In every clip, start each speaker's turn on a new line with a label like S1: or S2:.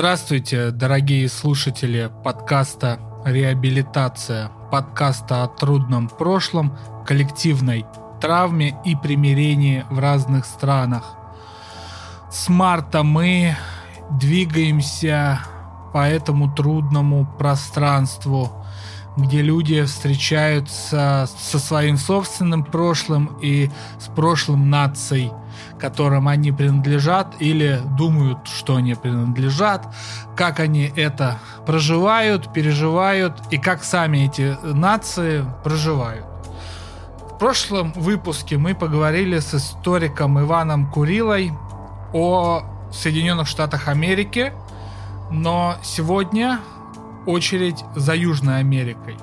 S1: Здравствуйте, дорогие слушатели подкаста «Реабилитация», подкаста о трудном прошлом, коллективной травме и примирении в разных странах. С марта мы двигаемся по этому трудному пространству, где люди встречаются со своим собственным прошлым и с прошлым наций, которым они принадлежат или думают, что они принадлежат, как они это проживают, переживают и как сами эти нации проживают. В прошлом выпуске мы поговорили с историком Иваном Курилой о Соединенных Штатах Америки, но сегодня очередь за Южной Америкой.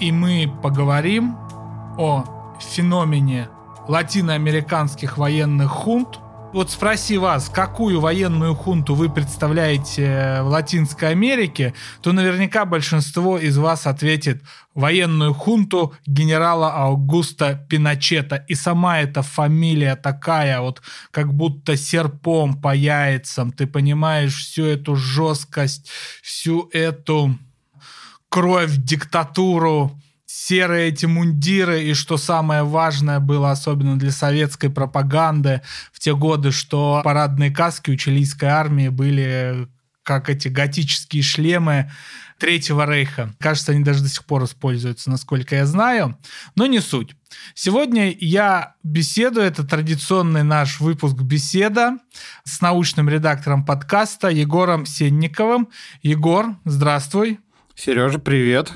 S1: И мы поговорим о феномене латиноамериканских военных хунт. Вот спроси вас, какую военную хунту вы представляете в Латинской Америке, то наверняка большинство из вас ответит военную хунту генерала Аугуста Пиночета. И сама эта фамилия такая, вот как будто серпом по яйцам. Ты понимаешь всю эту жесткость, всю эту кровь, диктатуру серые эти мундиры, и что самое важное было, особенно для советской пропаганды в те годы, что парадные каски у чилийской армии были как эти готические шлемы Третьего Рейха. Кажется, они даже до сих пор используются, насколько я знаю. Но не суть. Сегодня я беседую, это традиционный наш выпуск беседа с научным редактором подкаста Егором Сенниковым. Егор, здравствуй.
S2: Сережа, привет.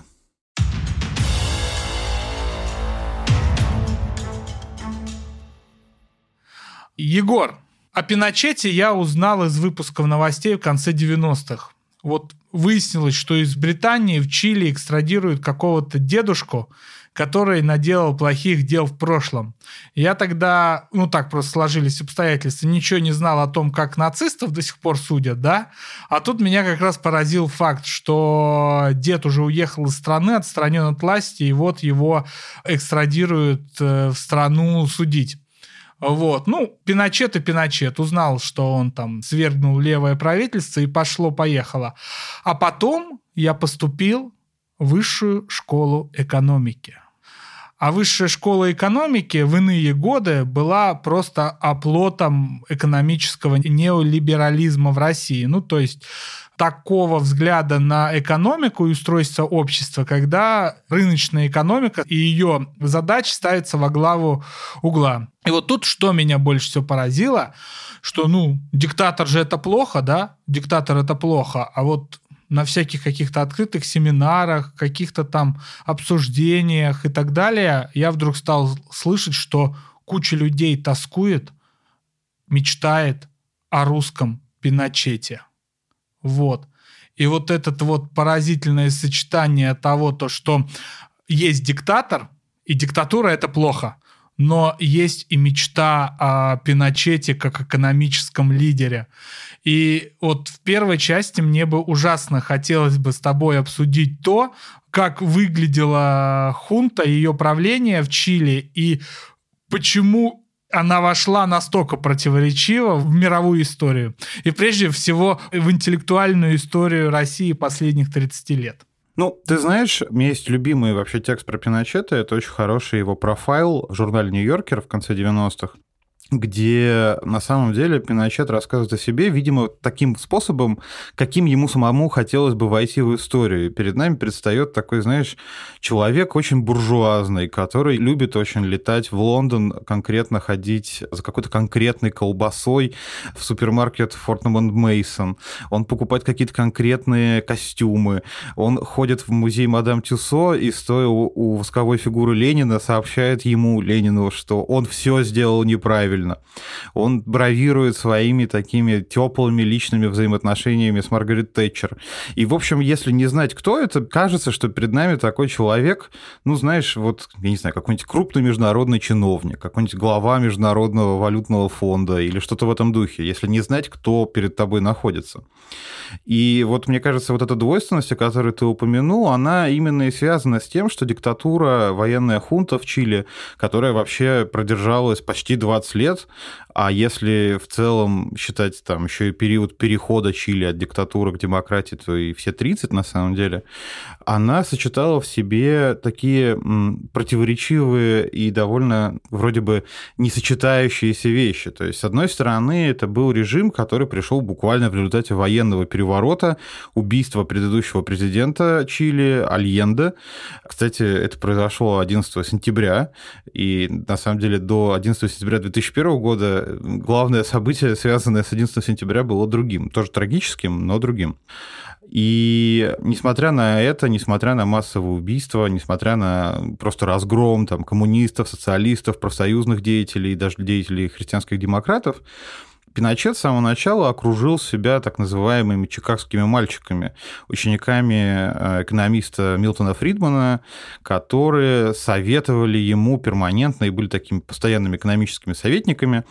S1: Егор, о Пиночете я узнал из выпусков новостей в конце 90-х. Вот выяснилось, что из Британии в Чили экстрадируют какого-то дедушку, который наделал плохих дел в прошлом. Я тогда, ну так просто сложились обстоятельства, ничего не знал о том, как нацистов до сих пор судят, да? А тут меня как раз поразил факт, что дед уже уехал из страны, отстранен от власти, и вот его экстрадируют э, в страну судить. Вот. Ну, Пиночет и Пиночет. Узнал, что он там свергнул левое правительство и пошло-поехало. А потом я поступил в высшую школу экономики. А высшая школа экономики в иные годы была просто оплотом экономического неолиберализма в России. Ну, то есть такого взгляда на экономику и устройство общества, когда рыночная экономика и ее задачи ставятся во главу угла. И вот тут что меня больше всего поразило, что, ну, диктатор же это плохо, да? Диктатор это плохо, а вот на всяких каких-то открытых семинарах, каких-то там обсуждениях и так далее, я вдруг стал слышать, что куча людей тоскует, мечтает о русском Пиночете. Вот. И вот это вот поразительное сочетание того, то, что есть диктатор, и диктатура это плохо, но есть и мечта о Пиночете как экономическом лидере. И вот в первой части мне бы ужасно хотелось бы с тобой обсудить то, как выглядела хунта, ее правление в Чили, и почему она вошла настолько противоречиво в мировую историю. И прежде всего в интеллектуальную историю России последних 30 лет.
S2: Ну, ты знаешь, у меня есть любимый вообще текст про Пиночета. Это очень хороший его профайл в журнале «Нью-Йоркер» в конце 90-х где на самом деле Пиночет рассказывает о себе, видимо, таким способом, каким ему самому хотелось бы войти в историю. И перед нами предстает такой, знаешь, человек очень буржуазный, который любит очень летать в Лондон, конкретно ходить за какой-то конкретной колбасой в супермаркет Фортнамон Мейсон. Он покупает какие-то конкретные костюмы. Он ходит в музей Мадам Тюсо и, стоя у восковой фигуры Ленина, сообщает ему, Ленину, что он все сделал неправильно правильно. Он бравирует своими такими теплыми личными взаимоотношениями с Маргарет Тэтчер. И, в общем, если не знать, кто это, кажется, что перед нами такой человек, ну, знаешь, вот, я не знаю, какой-нибудь крупный международный чиновник, какой-нибудь глава Международного валютного фонда или что-то в этом духе, если не знать, кто перед тобой находится. И вот мне кажется, вот эта двойственность, о которой ты упомянул, она именно и связана с тем, что диктатура, военная хунта в Чили, которая вообще продержалась почти 20 лет, лет, а если в целом считать там еще и период перехода Чили от диктатуры к демократии, то и все 30 на самом деле, она сочетала в себе такие противоречивые и довольно вроде бы не сочетающиеся вещи. То есть, с одной стороны, это был режим, который пришел буквально в результате военного переворота, убийства предыдущего президента Чили Альенде. Кстати, это произошло 11 сентября, и на самом деле до 11 сентября 2001 года главное событие, связанное с 11 сентября, было другим. Тоже трагическим, но другим. И несмотря на это, несмотря на массовые убийства, несмотря на просто разгром там, коммунистов, социалистов, профсоюзных деятелей, даже деятелей христианских демократов, Пиночет с самого начала окружил себя так называемыми чикагскими мальчиками, учениками э, экономиста Милтона Фридмана, которые советовали ему перманентно и были такими постоянными экономическими советниками,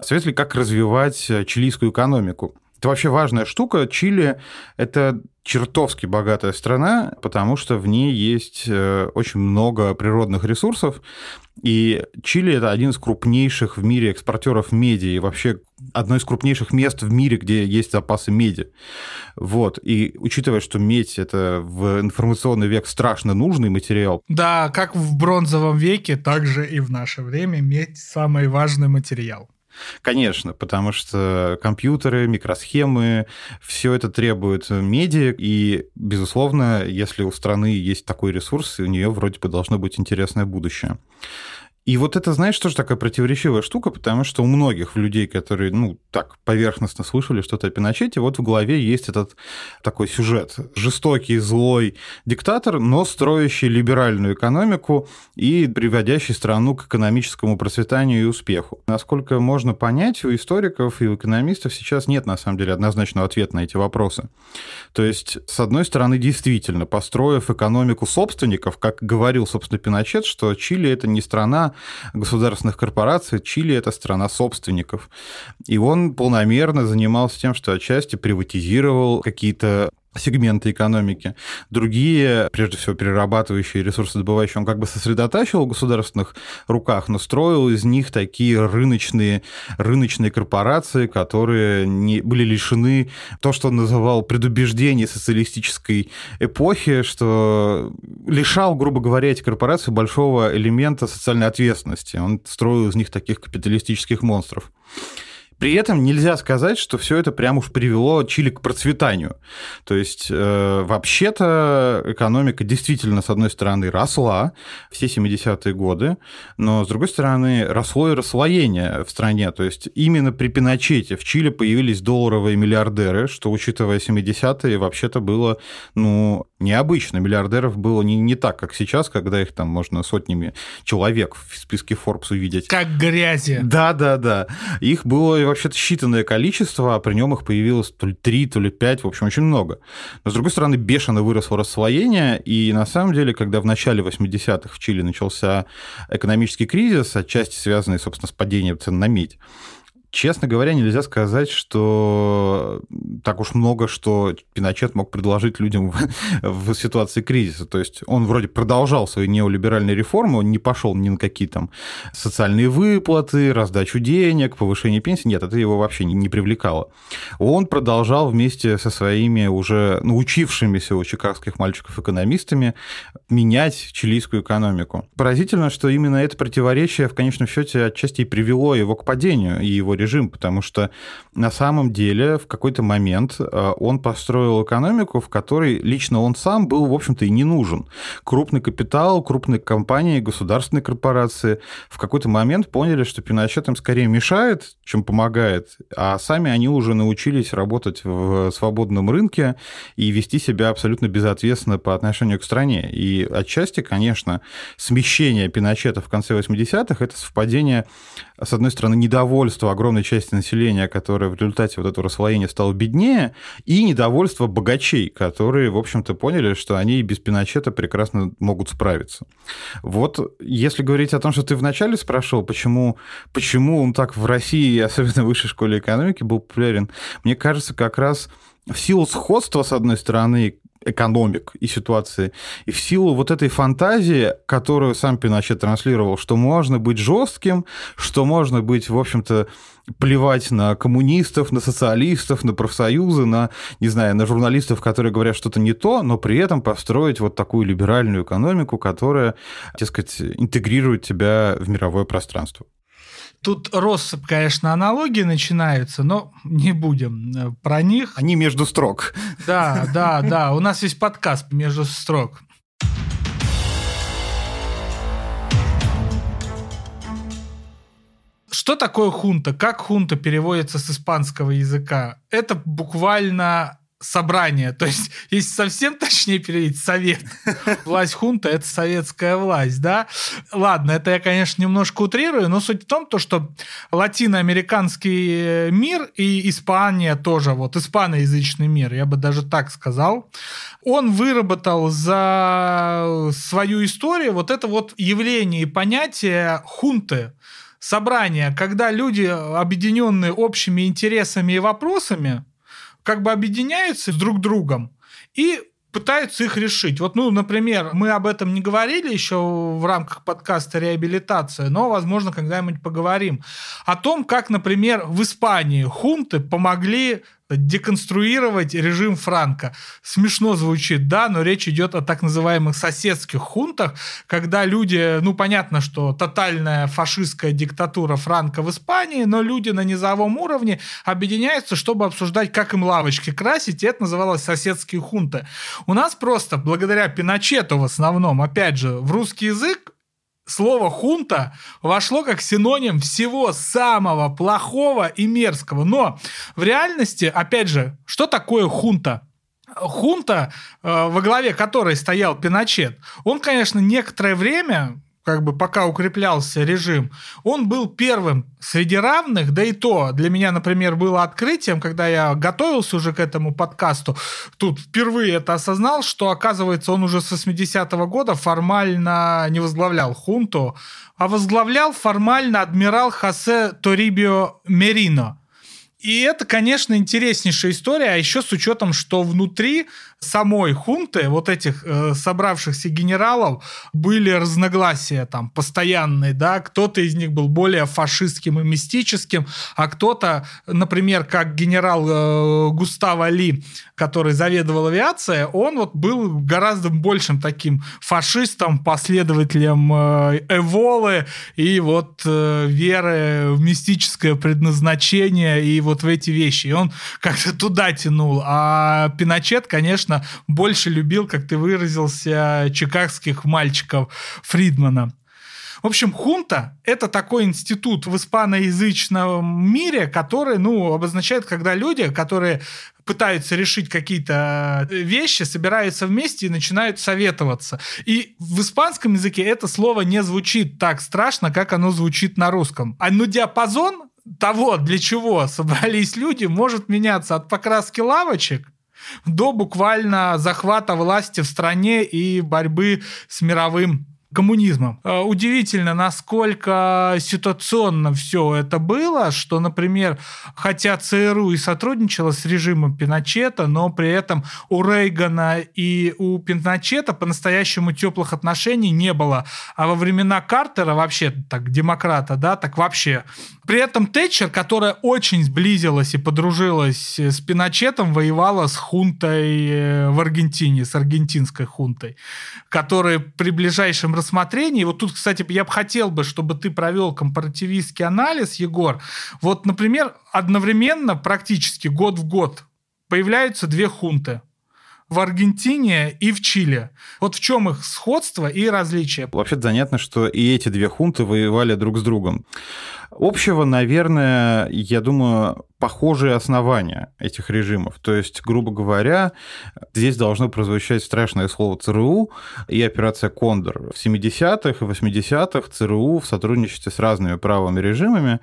S2: советовали, как развивать э, чилийскую экономику. Это вообще важная штука. Чили – это чертовски богатая страна, потому что в ней есть э, очень много природных ресурсов, и Чили это один из крупнейших в мире экспортеров меди, и вообще одно из крупнейших мест в мире, где есть запасы меди. Вот. И учитывая, что медь это в информационный век страшно нужный материал.
S1: Да, как в бронзовом веке, так же и в наше время медь самый важный материал.
S2: Конечно, потому что компьютеры, микросхемы, все это требует меди, и, безусловно, если у страны есть такой ресурс, у нее вроде бы должно быть интересное будущее. И вот это, знаешь, тоже такая противоречивая штука, потому что у многих людей, которые, ну, так поверхностно слышали что-то о Пиночете, вот в голове есть этот такой сюжет. Жестокий, злой диктатор, но строящий либеральную экономику и приводящий страну к экономическому процветанию и успеху. Насколько можно понять, у историков и у экономистов сейчас нет, на самом деле, однозначного ответа на эти вопросы. То есть, с одной стороны, действительно, построив экономику собственников, как говорил, собственно, Пиночет, что Чили – это не страна государственных корпораций, Чили – это страна собственников. И он полномерно занимался тем, что отчасти приватизировал какие-то сегменты экономики. Другие, прежде всего, перерабатывающие ресурсы добывающие, он как бы сосредотачивал в государственных руках, но строил из них такие рыночные, рыночные корпорации, которые не, были лишены то, что он называл предубеждений социалистической эпохи, что лишал, грубо говоря, эти корпорации большого элемента социальной ответственности. Он строил из них таких капиталистических монстров. При этом нельзя сказать, что все это прямо уж привело Чили к процветанию. То есть, э, вообще-то экономика действительно, с одной стороны, росла все 70-е годы, но, с другой стороны, росло и расслоение в стране. То есть, именно при Пиночете в Чили появились долларовые миллиардеры, что, учитывая 70-е, вообще-то было, ну, необычно. Миллиардеров было не, не так, как сейчас, когда их там можно сотнями человек в списке Forbes увидеть.
S1: Как грязи.
S2: Да, да, да. Их было вообще-то считанное количество, а при нем их появилось то ли 3, то ли 5, в общем, очень много. Но, с другой стороны, бешено выросло расслоение, и на самом деле, когда в начале 80-х в Чили начался экономический кризис, отчасти связанный, собственно, с падением цен на медь, Честно говоря, нельзя сказать, что так уж много, что Пиночет мог предложить людям в, в ситуации кризиса. То есть он вроде продолжал свои неолиберальные реформы, он не пошел ни на какие там социальные выплаты, раздачу денег, повышение пенсии. Нет, это его вообще не, не привлекало. Он продолжал вместе со своими уже научившимися у чикагских мальчиков-экономистами менять чилийскую экономику. Поразительно, что именно это противоречие в конечном счете отчасти и привело его к падению и его режим, потому что на самом деле в какой-то момент э, он построил экономику, в которой лично он сам был, в общем-то, и не нужен. Крупный капитал, крупные компании, государственные корпорации в какой-то момент поняли, что Пиночет им скорее мешает, чем помогает, а сами они уже научились работать в свободном рынке и вести себя абсолютно безответственно по отношению к стране. И отчасти, конечно, смещение Пиночета в конце 80-х – это совпадение, с одной стороны, недовольства огромного огромной части населения, которое в результате вот этого расслоения стало беднее, и недовольство богачей, которые, в общем-то, поняли, что они без Пиночета прекрасно могут справиться. Вот если говорить о том, что ты вначале спрашивал, почему, почему он так в России, особенно в высшей школе экономики, был популярен, мне кажется, как раз в силу сходства, с одной стороны, экономик и ситуации. И в силу вот этой фантазии, которую сам Пиночет транслировал, что можно быть жестким, что можно быть, в общем-то, плевать на коммунистов, на социалистов, на профсоюзы, на, не знаю, на журналистов, которые говорят что-то не то, но при этом построить вот такую либеральную экономику, которая, так сказать, интегрирует тебя в мировое пространство.
S1: Тут россыпь, конечно, аналогии начинаются, но не будем э, про них.
S2: Они между строк.
S1: Да, да, да. У нас есть подкаст между строк. Что такое хунта? Как хунта переводится с испанского языка? Это буквально собрание. То есть, если совсем точнее переводить, совет. Власть хунта – это советская власть, да? Ладно, это я, конечно, немножко утрирую, но суть в том, то, что латиноамериканский э, мир и Испания тоже, вот испаноязычный мир, я бы даже так сказал, он выработал за свою историю вот это вот явление и понятие хунты, собрание, когда люди, объединенные общими интересами и вопросами, как бы объединяются с друг другом и пытаются их решить. Вот, ну, например, мы об этом не говорили еще в рамках подкаста «Реабилитация», но, возможно, когда-нибудь поговорим. О том, как, например, в Испании хунты помогли деконструировать режим Франка. Смешно звучит, да, но речь идет о так называемых соседских хунтах, когда люди, ну, понятно, что тотальная фашистская диктатура Франка в Испании, но люди на низовом уровне объединяются, чтобы обсуждать, как им лавочки красить, и это называлось соседские хунты. У нас просто, благодаря Пиночету в основном, опять же, в русский язык слово «хунта» вошло как синоним всего самого плохого и мерзкого. Но в реальности, опять же, что такое хунта? Хунта, э, во главе которой стоял Пиночет, он, конечно, некоторое время как бы пока укреплялся режим, он был первым среди равных, да и то для меня, например, было открытием, когда я готовился уже к этому подкасту, тут впервые это осознал, что, оказывается, он уже с 80-го года формально не возглавлял хунту, а возглавлял формально адмирал Хосе Торибио Мерино. И это, конечно, интереснейшая история, а еще с учетом, что внутри самой хунты, вот этих э, собравшихся генералов, были разногласия там постоянные, да, кто-то из них был более фашистским и мистическим, а кто-то, например, как генерал э, Густаво Ли, который заведовал авиацией, он вот был гораздо большим таким фашистом, последователем э, Эволы и вот э, веры в мистическое предназначение и вот в эти вещи. И он как-то туда тянул. А Пиночет, конечно, больше любил, как ты выразился, чикагских мальчиков Фридмана. В общем, хунта – это такой институт в испаноязычном мире, который, ну, обозначает, когда люди, которые пытаются решить какие-то вещи, собираются вместе и начинают советоваться. И в испанском языке это слово не звучит так страшно, как оно звучит на русском. А ну диапазон того, для чего собрались люди, может меняться от покраски лавочек до буквально захвата власти в стране и борьбы с мировым коммунизмом. Э, удивительно, насколько ситуационно все это было, что, например, хотя ЦРУ и сотрудничала с режимом Пиночета, но при этом у Рейгана и у Пиночета по-настоящему теплых отношений не было. А во времена Картера вообще, так, демократа, да, так вообще. При этом Тэтчер, которая очень сблизилась и подружилась с Пиночетом, воевала с хунтой э, в Аргентине, с аргентинской хунтой, которая при ближайшем рассмотрении. Вот тут, кстати, я бы хотел бы, чтобы ты провел компаративистский анализ, Егор. Вот, например, одновременно, практически год в год, появляются две хунты в Аргентине и в Чили. Вот в чем их сходство и различие?
S2: Вообще занятно, что и эти две хунты воевали друг с другом. Общего, наверное, я думаю, похожие основания этих режимов. То есть, грубо говоря, здесь должно прозвучать страшное слово ЦРУ и операция «Кондор». В 70-х и 80-х ЦРУ в сотрудничестве с разными правыми режимами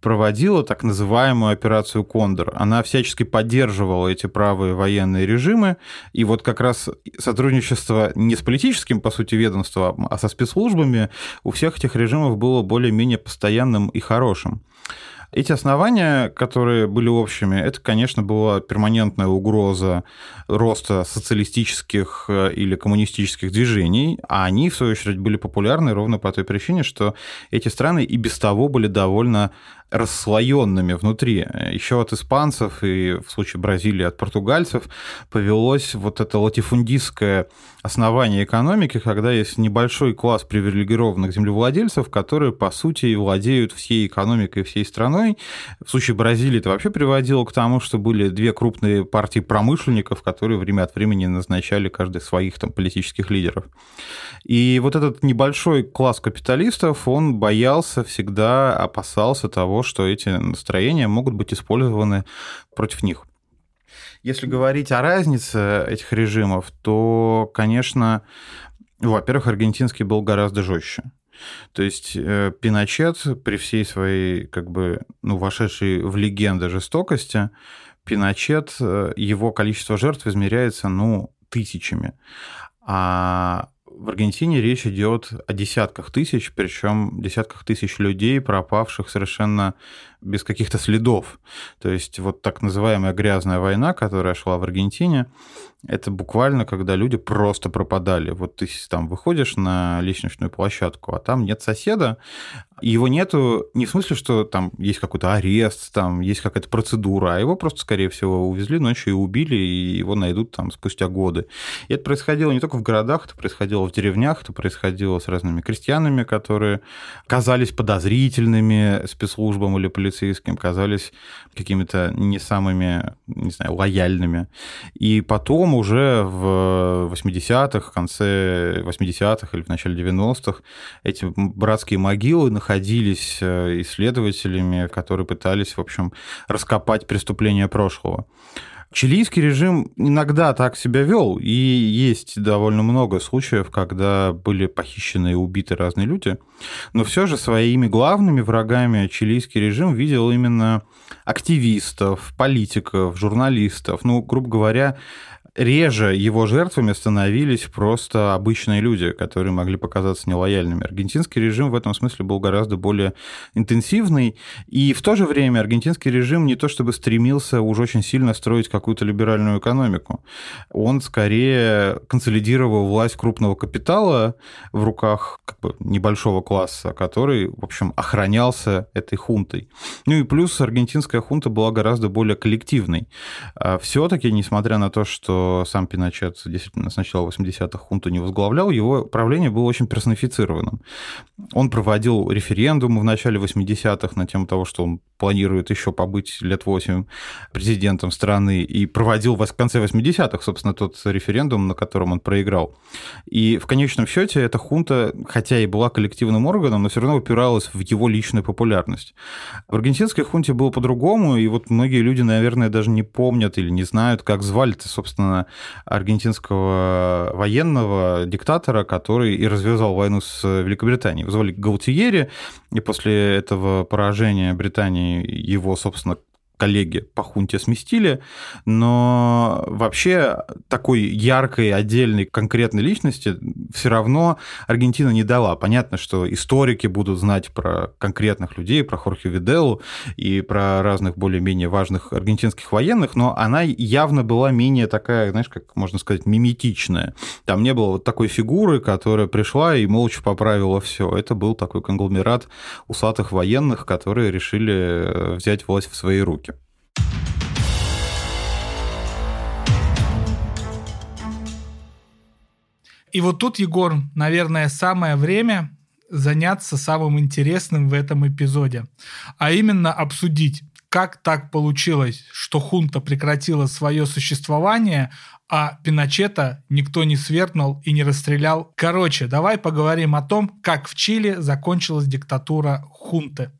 S2: проводила так называемую операцию «Кондор». Она всячески поддерживала эти правые военные режимы, и вот как раз сотрудничество не с политическим, по сути, ведомством, а со спецслужбами у всех этих режимов было более-менее постоянным и хорошим. Эти основания, которые были общими, это, конечно, была перманентная угроза роста социалистических э, или коммунистических движений, а они, в свою очередь, были популярны ровно по той причине, что эти страны и без того были довольно расслоенными внутри. Еще от испанцев и в случае Бразилии от португальцев повелось вот это латифундистское основание экономики, когда есть небольшой класс привилегированных землевладельцев, которые, по сути, владеют всей экономикой, всей страной. В случае Бразилии это вообще приводило к тому, что были две крупные партии промышленников, которые время от времени назначали каждый своих там политических лидеров. И вот этот небольшой класс капиталистов, он боялся всегда, опасался того, что эти настроения могут быть использованы против них. Если говорить о разнице этих режимов, то, конечно, во-первых, аргентинский был гораздо жестче. То есть э, Пиночет при всей своей, как бы, ну, вошедшей в легенды жестокости, Пиночет, э, его количество жертв измеряется, ну, тысячами. А в Аргентине речь идет о десятках тысяч, причем десятках тысяч людей, пропавших совершенно без каких-то следов. То есть вот так называемая грязная война, которая шла в Аргентине, это буквально, когда люди просто пропадали. Вот ты там выходишь на лестничную площадку, а там нет соседа, его нету не в смысле, что там есть какой-то арест, там есть какая-то процедура, а его просто, скорее всего, увезли ночью и убили, и его найдут там спустя годы. И это происходило не только в городах, это происходило в деревнях, это происходило с разными крестьянами, которые казались подозрительными спецслужбам или полицейским, казались какими-то не самыми, не знаю, лояльными. И потом уже в 80-х, в конце 80-х или в начале 90-х эти братские могилы находились э, исследователями, которые пытались, в общем, раскопать преступления прошлого. Чилийский режим иногда так себя вел, и есть довольно много случаев, когда были похищены и убиты разные люди, но все же своими главными врагами чилийский режим видел именно активистов, политиков, журналистов, ну, грубо говоря, реже его жертвами становились просто обычные люди, которые могли показаться нелояльными. Аргентинский режим в этом смысле был гораздо более интенсивный, и в то же время аргентинский режим не то чтобы стремился уж очень сильно строить какую-то либеральную экономику, он скорее консолидировал власть крупного капитала в руках как бы, небольшого класса, который, в общем, охранялся этой хунтой. Ну и плюс аргентинская хунта была гораздо более коллективной. А Все-таки, несмотря на то, что сам Пиночет действительно с начала 80-х хунту не возглавлял, его правление было очень персонифицированным. Он проводил референдумы в начале 80-х на тему того, что он планирует еще побыть лет 8 президентом страны, и проводил в конце 80-х, собственно, тот референдум, на котором он проиграл. И в конечном счете эта хунта, хотя и была коллективным органом, но все равно упиралась в его личную популярность. В аргентинской хунте было по-другому, и вот многие люди, наверное, даже не помнят или не знают, как звали-то, собственно, аргентинского военного диктатора, который и развязал войну с Великобританией. Его звали Гаутиери, и после этого поражения Британии его, собственно, коллеги по хунте сместили, но вообще такой яркой, отдельной, конкретной личности все равно Аргентина не дала. Понятно, что историки будут знать про конкретных людей, про Хорхе Виделу и про разных более-менее важных аргентинских военных, но она явно была менее такая, знаешь, как можно сказать, миметичная. Там не было вот такой фигуры, которая пришла и молча поправила все. Это был такой конгломерат усатых военных, которые решили э, взять власть в свои руки.
S1: И вот тут, Егор, наверное, самое время заняться самым интересным в этом эпизоде, а именно обсудить, как так получилось, что хунта прекратила свое существование, а Пиночета никто не свергнул и не расстрелял. Короче, давай поговорим о том, как в Чили закончилась диктатура хунты.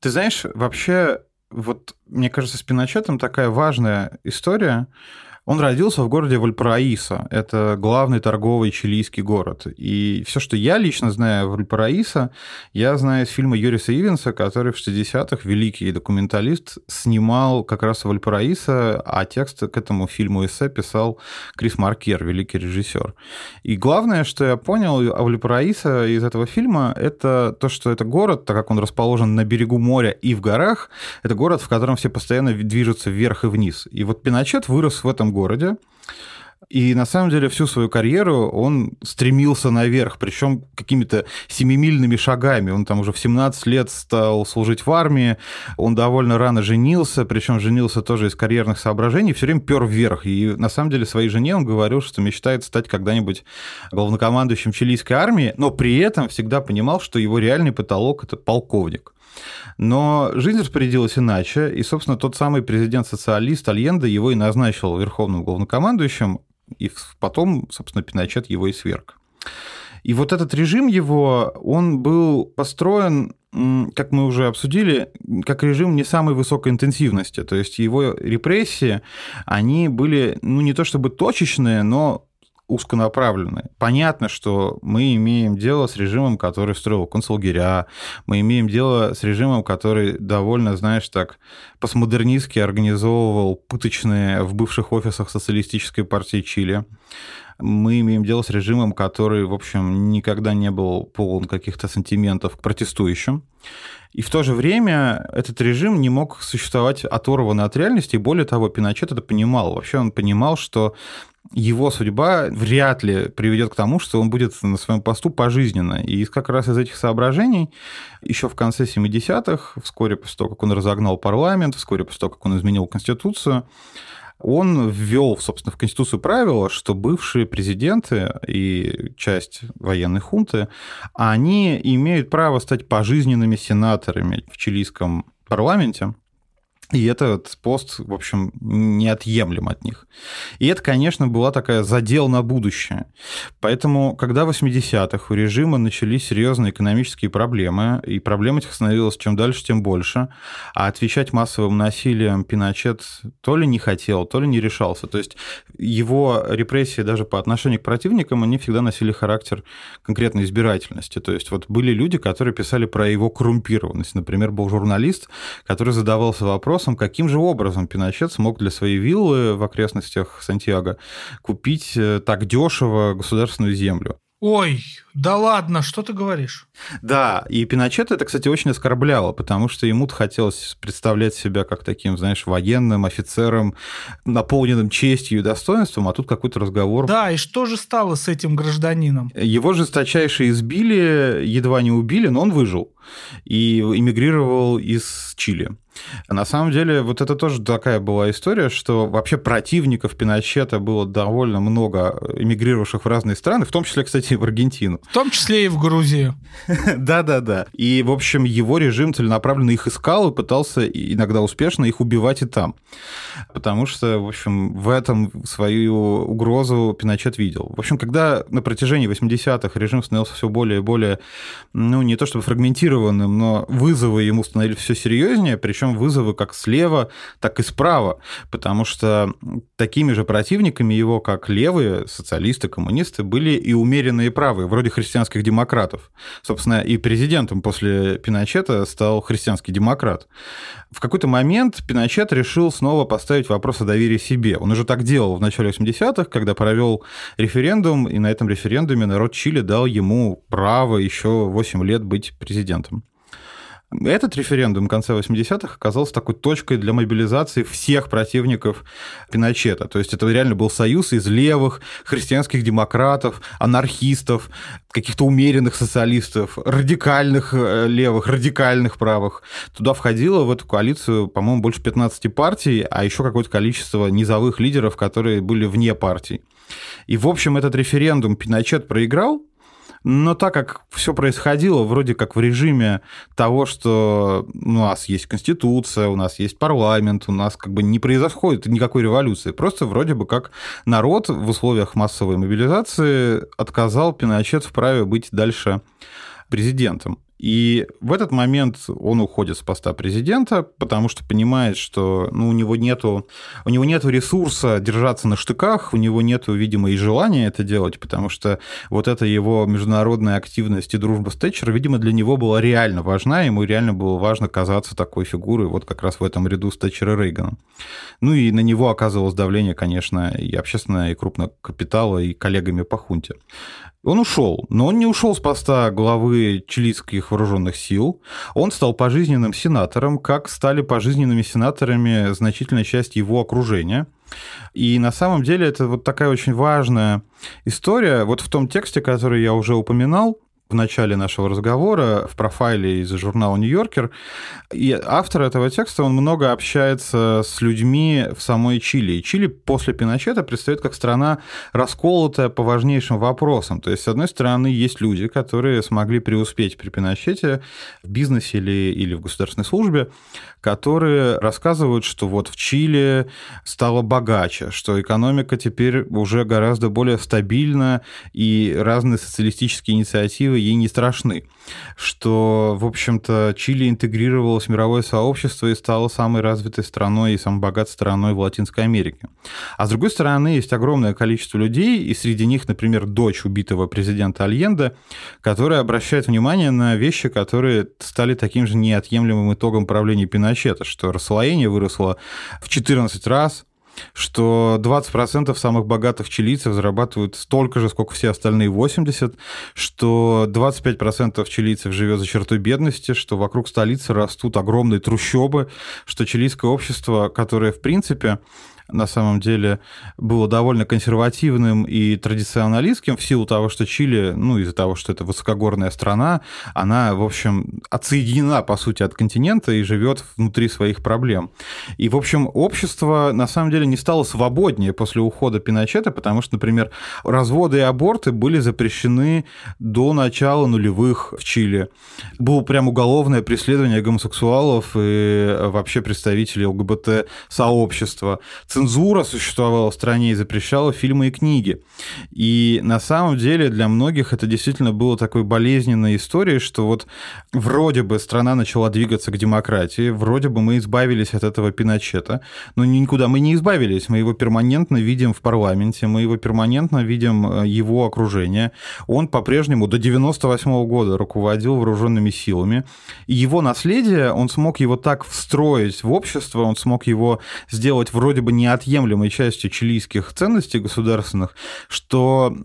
S2: Ты знаешь, вообще, вот мне кажется, с Пиночетом такая важная история, Он родился в городе Вальпараисо. Это главный торговый чилийский город. И все, что я лично знаю в Вальпараисо, я знаю из фильма Юриса Ивенса, который в 60-х, великий документалист, снимал как раз в Вальпараисо, а текст к этому фильму эссе писал Крис Маркер, великий режиссер. И главное, что я понял о Вальпараисо из этого фильма, это то, что это город, так как он расположен на берегу моря и в горах, это город, в котором все постоянно движутся вверх и вниз. И вот Пиночет вырос в этом городе. И на самом деле всю свою карьеру он стремился наверх, причем какими-то семимильными шагами. Он там уже в 17 лет стал служить в армии, он довольно рано женился, причем женился тоже из карьерных соображений, все время пер вверх. И на самом деле своей жене он говорил, что мечтает стать когда-нибудь главнокомандующим чилийской армии, но при этом всегда понимал, что его реальный потолок – это полковник. Но жизнь распорядилась иначе, и, собственно, тот самый президент-социалист Альенда его и назначил верховным главнокомандующим, и потом, собственно, Пиночет его и сверг. И вот этот режим его, он был построен, как мы уже обсудили, как режим не самой высокой интенсивности. То есть его репрессии, они были, ну, не то чтобы точечные, но узконаправленные. Понятно, что мы имеем дело с режимом, который строил концлагеря, мы имеем дело с режимом, который довольно, знаешь, так постмодернистски организовывал пыточные в бывших офисах социалистической партии Чили. Мы имеем дело с режимом, который, в общем, никогда не был полон каких-то сантиментов к протестующим. И в то же время этот режим не мог существовать оторванно от реальности, и более того, Пиночет это понимал. Вообще он понимал, что его судьба вряд ли приведет к тому, что он будет на своем посту пожизненно. И как раз из этих соображений еще в конце 70-х, вскоре после того, как он разогнал парламент, вскоре после того, как он изменил Конституцию, он ввел, собственно, в Конституцию правило, что бывшие президенты и часть военной хунты, они имеют право стать пожизненными сенаторами в чилийском парламенте. И этот пост, в общем, неотъемлем от них. И это, конечно, была такая задел на будущее. Поэтому, когда в 80-х у режима начались серьезные экономические проблемы, и проблем этих становилось чем дальше, тем больше, а отвечать массовым насилием Пиночет то ли не хотел, то ли не решался. То есть его репрессии даже по отношению к противникам, они всегда носили характер конкретной избирательности. То есть вот были люди, которые писали про его коррумпированность. Например, был журналист, который задавался вопросом, вопросом, каким же образом Пиночет смог для своей виллы в окрестностях Сантьяго купить э, так дешево государственную землю.
S1: Ой, да ладно, что ты говоришь?
S2: Да, и Пиночет это, кстати, очень оскорбляло, потому что ему хотелось представлять себя как таким, знаешь, военным офицером, наполненным честью и достоинством, а тут какой-то разговор.
S1: Да, и что же стало с этим гражданином?
S2: Его жесточайше избили, едва не убили, но он выжил и эмигрировал из Чили. На самом деле, вот это тоже такая была история, что вообще противников Пиночета было довольно много, эмигрировавших в разные страны, в том числе, кстати, в Аргентину.
S1: В том числе и в Грузию.
S2: Да-да-да. И, в общем, его режим целенаправленно их искал и пытался иногда успешно их убивать и там. Потому что, в общем, в этом свою угрозу Пиночет видел. В общем, когда на протяжении 80-х режим становился все более и более, ну, не то чтобы фрагментированным, но вызовы ему становились все серьезнее, причем причем вызовы как слева, так и справа, потому что такими же противниками его, как левые, социалисты, коммунисты, были и умеренные правые, вроде христианских демократов. Собственно, и президентом после Пиночета стал христианский демократ. В какой-то момент Пиночет решил снова поставить вопрос о доверии себе. Он уже так делал в начале 80-х, когда провел референдум, и на этом референдуме народ Чили дал ему право еще 8 лет быть президентом. Этот референдум в конце 80-х оказался такой точкой для мобилизации всех противников Пиночета. То есть это реально был союз из левых, христианских демократов, анархистов, каких-то умеренных социалистов, радикальных э, левых, радикальных правых. Туда входило в эту коалицию, по-моему, больше 15 партий, а еще какое-то количество низовых лидеров, которые были вне партий. И, в общем, этот референдум Пиночет проиграл, но так как все происходило вроде как в режиме того, что у нас есть конституция, у нас есть парламент, у нас как бы не происходит никакой революции. Просто вроде бы как народ в условиях массовой мобилизации отказал Пиночет в праве быть дальше президентом. И в этот момент он уходит с поста президента, потому что понимает, что ну, у, него нету, у него нету ресурса держаться на штыках, у него нету, видимо, и желания это делать, потому что вот эта его международная активность и дружба с Тэтчер, видимо, для него была реально важна, ему реально было важно казаться такой фигурой вот как раз в этом ряду с Тэтчер и Рейганом. Ну и на него оказывалось давление, конечно, и общественное, и крупного капитала, и коллегами по хунте. Он ушел, но он не ушел с поста главы чилийских вооруженных сил. Он стал пожизненным сенатором, как стали пожизненными сенаторами значительная часть его окружения. И на самом деле это вот такая очень важная история. Вот в том тексте, который я уже упоминал, в начале нашего разговора в профайле из журнала «Нью-Йоркер». И автор этого текста, он много общается с людьми в самой Чили. И Чили после Пиночета предстает как страна, расколотая по важнейшим вопросам. То есть, с одной стороны, есть люди, которые смогли преуспеть при Пиночете в бизнесе или, или в государственной службе, которые рассказывают, что вот в Чили стало богаче, что экономика теперь уже гораздо более стабильна, и разные социалистические инициативы ей не страшны. Что, в общем-то, Чили интегрировалась в мировое сообщество и стала самой развитой страной и самой богатой страной в Латинской Америке. А с другой стороны, есть огромное количество людей, и среди них, например, дочь убитого президента Альенда, которая обращает внимание на вещи, которые стали таким же неотъемлемым итогом правления Пиночета Pinochet, что расслоение выросло в 14 раз, что 20% самых богатых чилийцев зарабатывают столько же, сколько все остальные 80%, что 25% чилийцев живет за чертой бедности, что вокруг столицы растут огромные трущобы, что чилийское общество, которое, в принципе, на самом деле было довольно консервативным и традиционалистским в силу того, что Чили, ну, из-за того, что это высокогорная страна, она, в общем, отсоединена, по сути, от континента и живет внутри своих проблем. И, в общем, общество, на самом деле, не стало свободнее после ухода Пиночета, потому что, например, разводы и аборты были запрещены до начала нулевых в Чили. Было прям уголовное преследование гомосексуалов и вообще представителей ЛГБТ-сообщества цензура существовала в стране и запрещала фильмы и книги. И на самом деле для многих это действительно было такой болезненной историей, что вот вроде бы страна начала двигаться к демократии, вроде бы мы избавились от этого Пиночета, но никуда мы не избавились, мы его перманентно видим в парламенте, мы его перманентно видим э, его окружение. Он по-прежнему до 98 -го года руководил вооруженными силами, и его наследие, он смог его так встроить в общество, он смог его сделать вроде бы не неотъемлемой частью чилийских ценностей государственных, что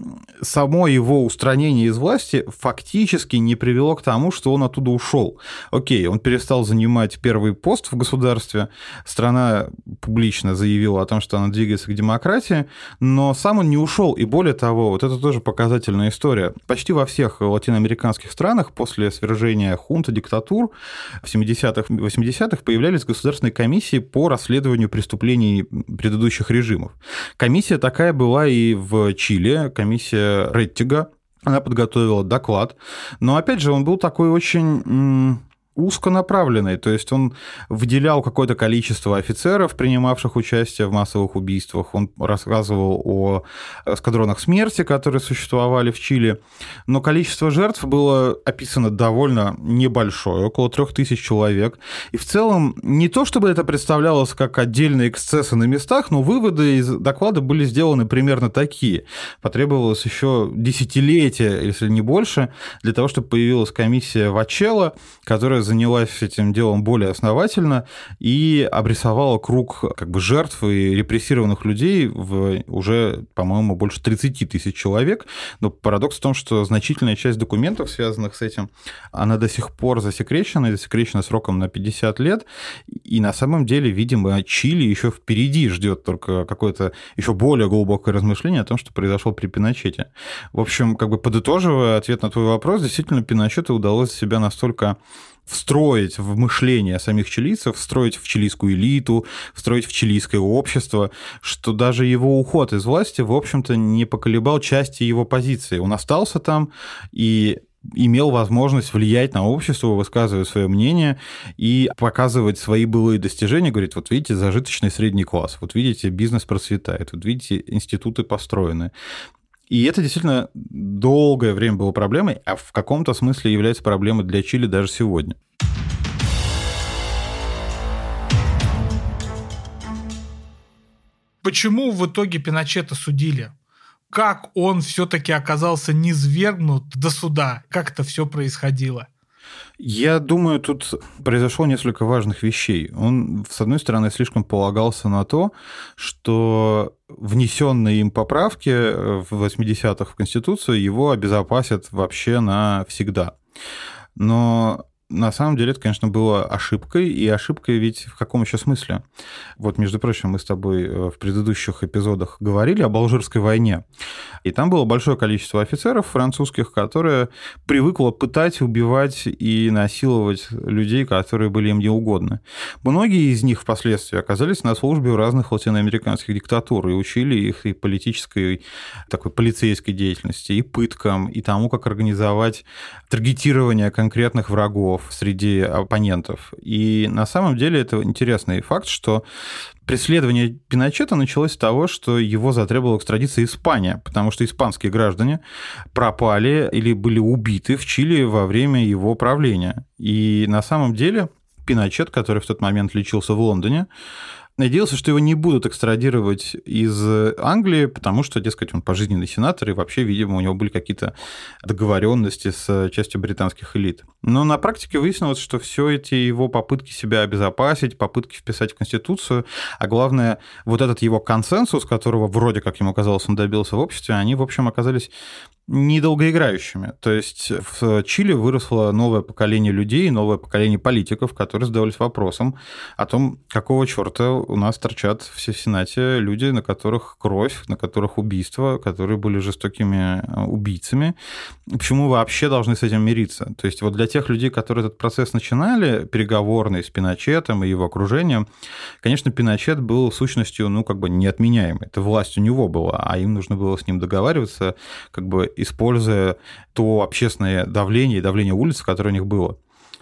S2: само его устранение из власти фактически не привело к тому, что он оттуда ушел. Окей, он перестал занимать первый пост в государстве, страна публично заявила о том, что она двигается к демократии, но сам он не ушел. И более того, вот это тоже показательная история. Почти во всех латиноамериканских странах после свержения хунта, диктатур в 70-х, 80-х появлялись государственные комиссии по расследованию преступлений предыдущих режимов. Комиссия такая была и в Чили, комиссия Реттига, она подготовила доклад, но опять же он был такой очень узконаправленный, то есть он выделял какое-то количество офицеров, принимавших участие в массовых убийствах, он рассказывал о эскадронах смерти, которые существовали в Чили, но количество жертв было описано довольно небольшое, около трех тысяч человек, и в целом не то чтобы это представлялось как отдельные эксцессы на местах, но выводы из доклада были сделаны примерно такие. Потребовалось еще десятилетия, если не больше, для того, чтобы появилась комиссия Вачела, которая занялась этим делом более основательно и обрисовала круг как бы жертв и репрессированных людей в уже, по-моему, больше 30 тысяч человек. Но парадокс в том, что значительная часть документов, связанных с этим, она до сих пор засекречена, и засекречена сроком на 50 лет. И на самом деле, видимо, Чили еще впереди ждет только какое-то еще более глубокое размышление о том, что произошло при Пиночете. В общем, как бы подытоживая ответ на твой вопрос, действительно, Пиночету удалось себя настолько встроить в мышление самих чилийцев, встроить в чилийскую элиту, встроить в чилийское общество, что даже его уход из власти, в общем-то, не поколебал части его позиции. Он остался там и имел возможность влиять на общество, высказывать свое мнение и показывать свои былые достижения. Говорит, вот видите, зажиточный средний класс, вот видите, бизнес процветает, вот видите, институты построены. И это действительно долгое время было проблемой, а в каком-то смысле является проблемой для Чили даже сегодня.
S1: Почему в итоге Пиночета судили? Как он все-таки оказался низвергнут до суда? Как это все происходило?
S2: Я думаю, тут произошло несколько важных вещей. Он, с одной стороны, слишком полагался на то, что внесенные им поправки в 80-х в Конституцию его обезопасят вообще навсегда. Но на самом деле это, конечно, было ошибкой, и ошибкой ведь в каком еще смысле? Вот, между прочим, мы с тобой э, в предыдущих эпизодах говорили об Алжирской войне, и там было большое количество офицеров французских, которые привыкло пытать, убивать и насиловать людей, которые были им неугодны. Многие из них впоследствии оказались на службе у разных латиноамериканских диктатур и учили их и политической, такой полицейской деятельности, и пыткам, и тому, как организовать таргетирование конкретных врагов, среди оппонентов. И на самом деле это интересный факт, что преследование Пиночета началось с того, что его затребовала экстрадиция Испания, потому что испанские граждане пропали или были убиты в Чили во время его правления. И на самом деле Пиночет, который в тот момент лечился в Лондоне, надеялся, что его не будут экстрадировать из Англии, потому что, дескать, он пожизненный сенатор, и вообще, видимо, у него были какие-то договоренности с частью британских элит. Но на практике выяснилось, что все эти его попытки себя обезопасить, попытки вписать в Конституцию, а главное, вот этот его консенсус, которого вроде как ему казалось он добился в обществе, они, в общем, оказались недолгоиграющими. То есть в Чили выросло новое поколение людей, новое поколение политиков, которые задавались вопросом о том, какого черта у нас торчат все в Сенате люди, на которых кровь, на которых убийства, которые были жестокими э, убийцами. Почему вообще должны с этим мириться? То есть вот для тех людей, которые этот процесс начинали, переговорный с Пиночетом и его окружением, конечно, Пиночет был сущностью, ну, как бы неотменяемой. Это власть у него была, а им нужно было с ним договариваться, как бы используя то общественное давление и давление улиц, которое у них было.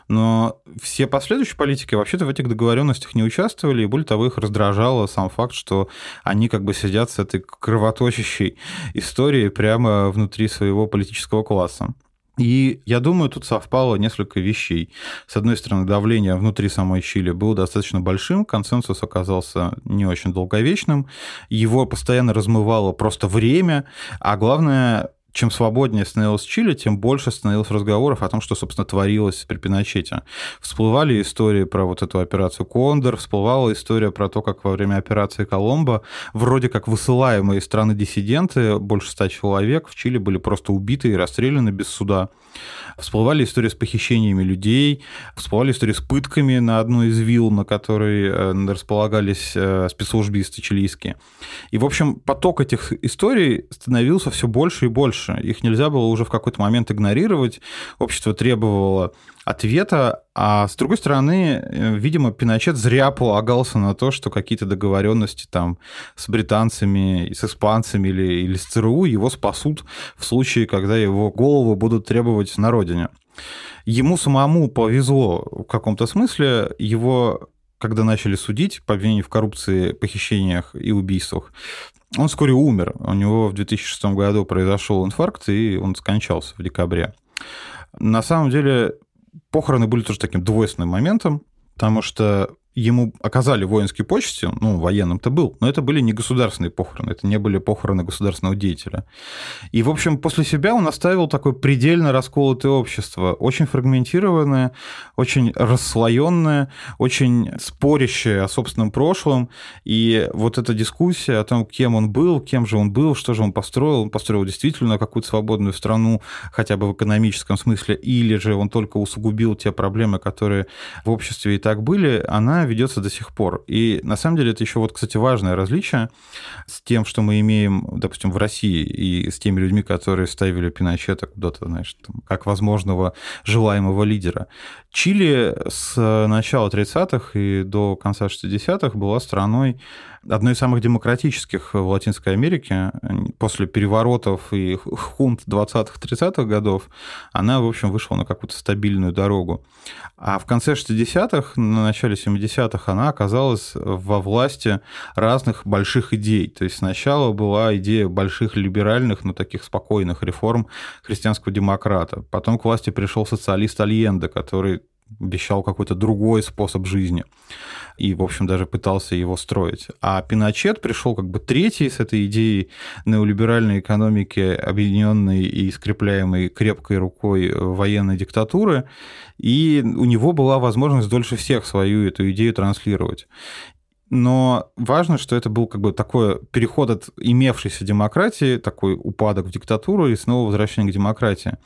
S2: Но все последующие политики вообще-то в этих договоренностях не участвовали, и более того, их раздражало сам факт, что они как бы сидят с этой кровоточащей историей прямо внутри своего политического класса. И я думаю, тут совпало несколько вещей. С одной стороны, давление внутри самой Чили было достаточно большим, консенсус оказался не очень долговечным, его постоянно размывало просто время, а главное, чем свободнее становилось Чили, тем больше становилось разговоров о том, что, собственно, творилось при Пиночете. Всплывали истории про вот эту операцию «Кондор», всплывала история про то, как во время операции «Коломбо» вроде как высылаемые из страны диссиденты, больше ста человек, в Чили были просто убиты и расстреляны без суда. Всплывали истории с похищениями людей, всплывали истории с пытками на одной из вилл, на которой э, располагались э, спецслужбисты чилийские. И, в общем, поток этих историй становился все больше и больше. Их нельзя было уже в какой-то момент игнорировать. Общество требовало ответа, а с другой стороны, э, видимо, Пиночет зря полагался на то, что какие-то договоренности там с британцами, с испанцами или, или с ЦРУ его спасут в случае, когда его голову будут требовать на родине. Ему самому повезло в каком-то смысле, его когда начали судить по обвинению в коррупции, похищениях и убийствах, он вскоре умер. У него в 2006 году произошел инфаркт, и он скончался в декабре. На самом деле, похороны были тоже таким двойственным моментом, потому что ему оказали воинские почести, ну, военным-то был, но это были не государственные похороны, это не были похороны государственного деятеля. И, в общем, после себя он оставил такое предельно расколотое общество, очень фрагментированное, очень расслоенное, очень спорящее о собственном прошлом. И вот эта дискуссия о том, кем он был, кем же он был, что же он построил, он построил действительно какую-то свободную страну, хотя бы в экономическом смысле, или же он только усугубил те проблемы, которые в обществе и так были, она ведется до сих пор. И на самом деле это еще вот, кстати, важное различие с тем, что мы имеем, допустим, в России и с теми людьми, которые ставили Пиночета куда-то, знаешь, там, как возможного желаемого лидера. Чили с начала 30-х и до конца 60-х была страной одной из самых демократических в Латинской Америке. После переворотов и хунт 20-30-х годов она, в общем, вышла на какую-то стабильную дорогу. А в конце 60-х, на начале 70 80-х она оказалась во власти разных больших идей. То есть сначала была идея больших либеральных, но таких спокойных реформ христианского демократа. Потом к власти пришел социалист Альенде, который обещал какой-то другой способ жизни и, в общем, даже пытался его строить. А Пиночет пришел как бы третий с этой идеей неолиберальной экономики, объединенной и скрепляемой крепкой рукой военной диктатуры, и у него была возможность дольше всех свою эту идею транслировать но важно, что это был как бы такой переход от имевшейся демократии, такой упадок в диктатуру и снова возвращение к демократии.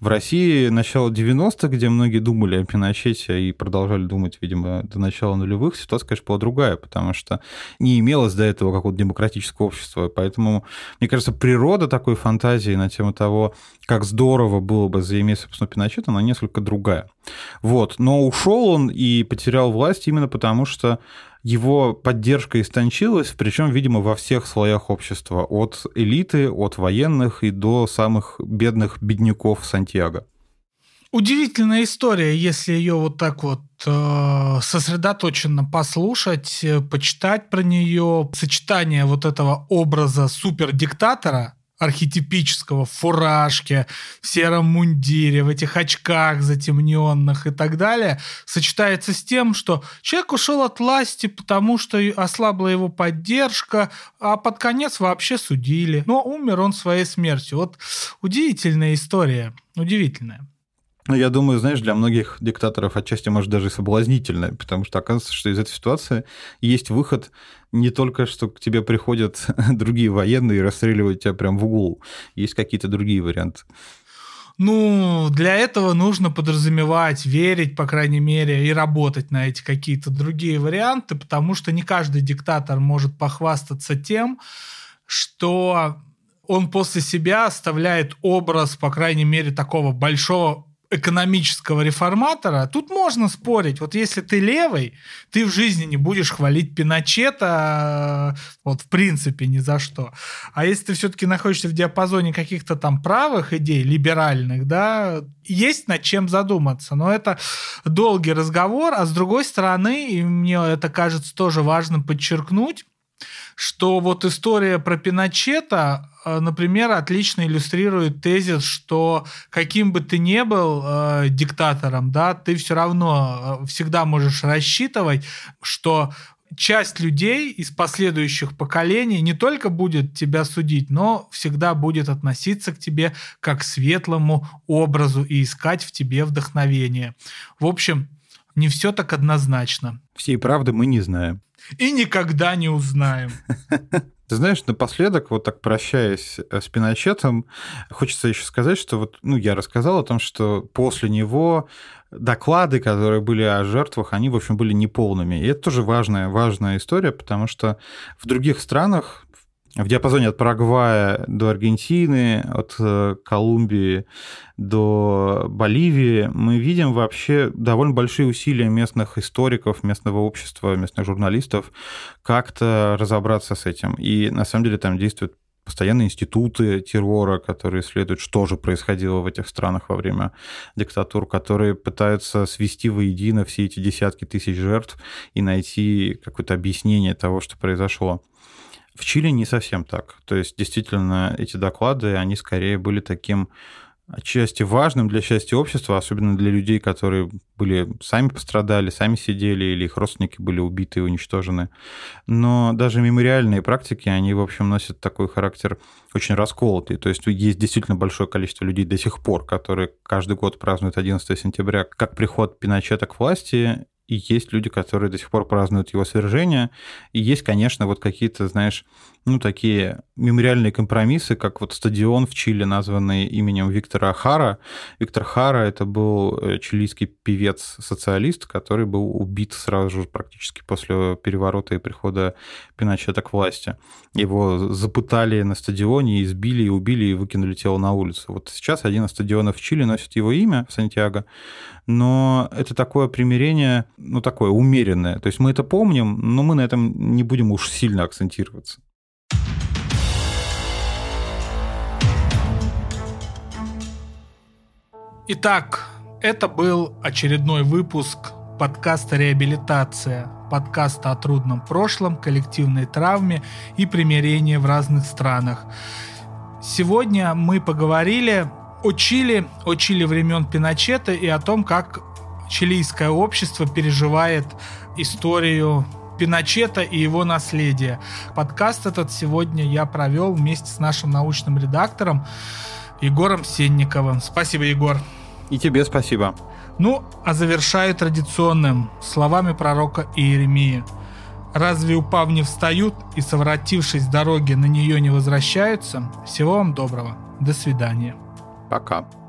S2: В России начало 90-х, где многие думали о Пиночете и продолжали думать, видимо, до начала нулевых, ситуация, конечно, была другая, потому что не имелось до этого какого-то демократического общества. Поэтому, мне кажется, природа такой фантазии на тему того, как здорово было бы заиметь, собственно, Пиночета, она несколько другая. Вот. Но ушел он и потерял власть именно потому, что его поддержка истончилась, причем, видимо, во всех слоях общества, от элиты, от военных и до самых бедных бедняков Сантьяго.
S1: Удивительная история, если ее вот так вот э, сосредоточенно послушать, э, почитать про нее, сочетание вот этого образа супердиктатора архетипического в фуражке, в сером мундире, в этих очках затемненных и так далее, сочетается с тем, что человек ушел от власти, потому что ослабла его поддержка, а под конец вообще судили. Но умер он своей смертью. Вот удивительная история, удивительная.
S2: Ну, я думаю, знаешь, для многих диктаторов отчасти, может, даже соблазнительно, потому что оказывается, что из этой ситуации есть выход не только, что к тебе приходят другие военные и расстреливают тебя прям в углу. Есть какие-то другие варианты.
S1: Ну, для этого нужно подразумевать, верить, по крайней мере, и работать на эти какие-то другие варианты, потому что не каждый диктатор может похвастаться тем, что он после себя оставляет образ, по крайней мере, такого большого экономического реформатора, тут можно спорить. Вот если ты левый, ты в жизни не будешь хвалить Пиночета вот в принципе ни за что. А если ты все-таки находишься в диапазоне каких-то там правых идей, либеральных, да, есть над чем задуматься. Но это долгий разговор, а с другой стороны, и мне это кажется тоже важно подчеркнуть, что вот история про Пиночета, э, например, отлично иллюстрирует тезис, что каким бы ты ни был э, диктатором, да, ты все равно э, всегда можешь рассчитывать, что часть людей из последующих поколений не только будет тебя судить, но всегда будет относиться к тебе как к светлому образу и искать в тебе вдохновение. В общем, не все так однозначно.
S2: Всей правды мы не знаем
S1: и никогда не узнаем.
S2: Ты знаешь, напоследок, вот так прощаясь с Пиночетом, хочется еще сказать, что вот, ну, я рассказал о том, что после него доклады, которые были о жертвах, они, в общем, были неполными. И это тоже важная, важная история, потому что в других странах, в диапазоне от Парагвая до Аргентины, от э, Колумбии до Боливии, мы видим вообще довольно большие усилия местных историков, местного общества, местных журналистов как-то разобраться с этим. И на самом деле там действуют постоянные институты террора, которые исследуют, что же происходило в этих странах во время диктатур, которые пытаются свести воедино все эти десятки тысяч жертв и найти какое-то объяснение того, что произошло. В Чили не совсем так. То есть, действительно, эти доклады, они скорее были таким отчасти важным для счастья общества, особенно для людей, которые были сами пострадали, сами сидели, или их родственники были убиты и уничтожены. Но даже мемориальные практики, они, в общем, носят такой характер очень расколотый. То есть есть действительно большое количество людей до сих пор, которые каждый год празднуют 11 сентября как приход Пиночета к власти, и есть люди, которые до сих пор празднуют его свержение, и есть, конечно, вот какие-то, знаешь, ну, такие мемориальные компромиссы, как вот стадион в Чили, названный именем Виктора Хара. Виктор Хара — это был э, чилийский певец-социалист, который был убит сразу же практически после переворота и прихода Пиночета к власти. Его запытали на стадионе, избили и убили, и выкинули тело на улицу. Вот сейчас один из стадионов в Чили носит его имя, Сантьяго, но это такое примирение, ну, такое умеренное. То есть мы это помним, но мы на этом не будем уж сильно акцентироваться.
S1: Итак, это был очередной выпуск подкаста «Реабилитация», подкаста о трудном прошлом, коллективной травме и примирении в разных странах. Сегодня мы поговорили о Чили, о Чили времен Пиночета и о том, как чилийское общество переживает историю Пиночета и его наследия. Подкаст этот сегодня я провел вместе с нашим научным редактором Егором Сенниковым. Спасибо, Егор.
S2: И тебе спасибо.
S1: Ну, а завершаю традиционным словами пророка Иеремии. «Разве упав не встают и, совратившись с дороги, на нее не возвращаются? Всего вам доброго. До свидания».
S2: Пока.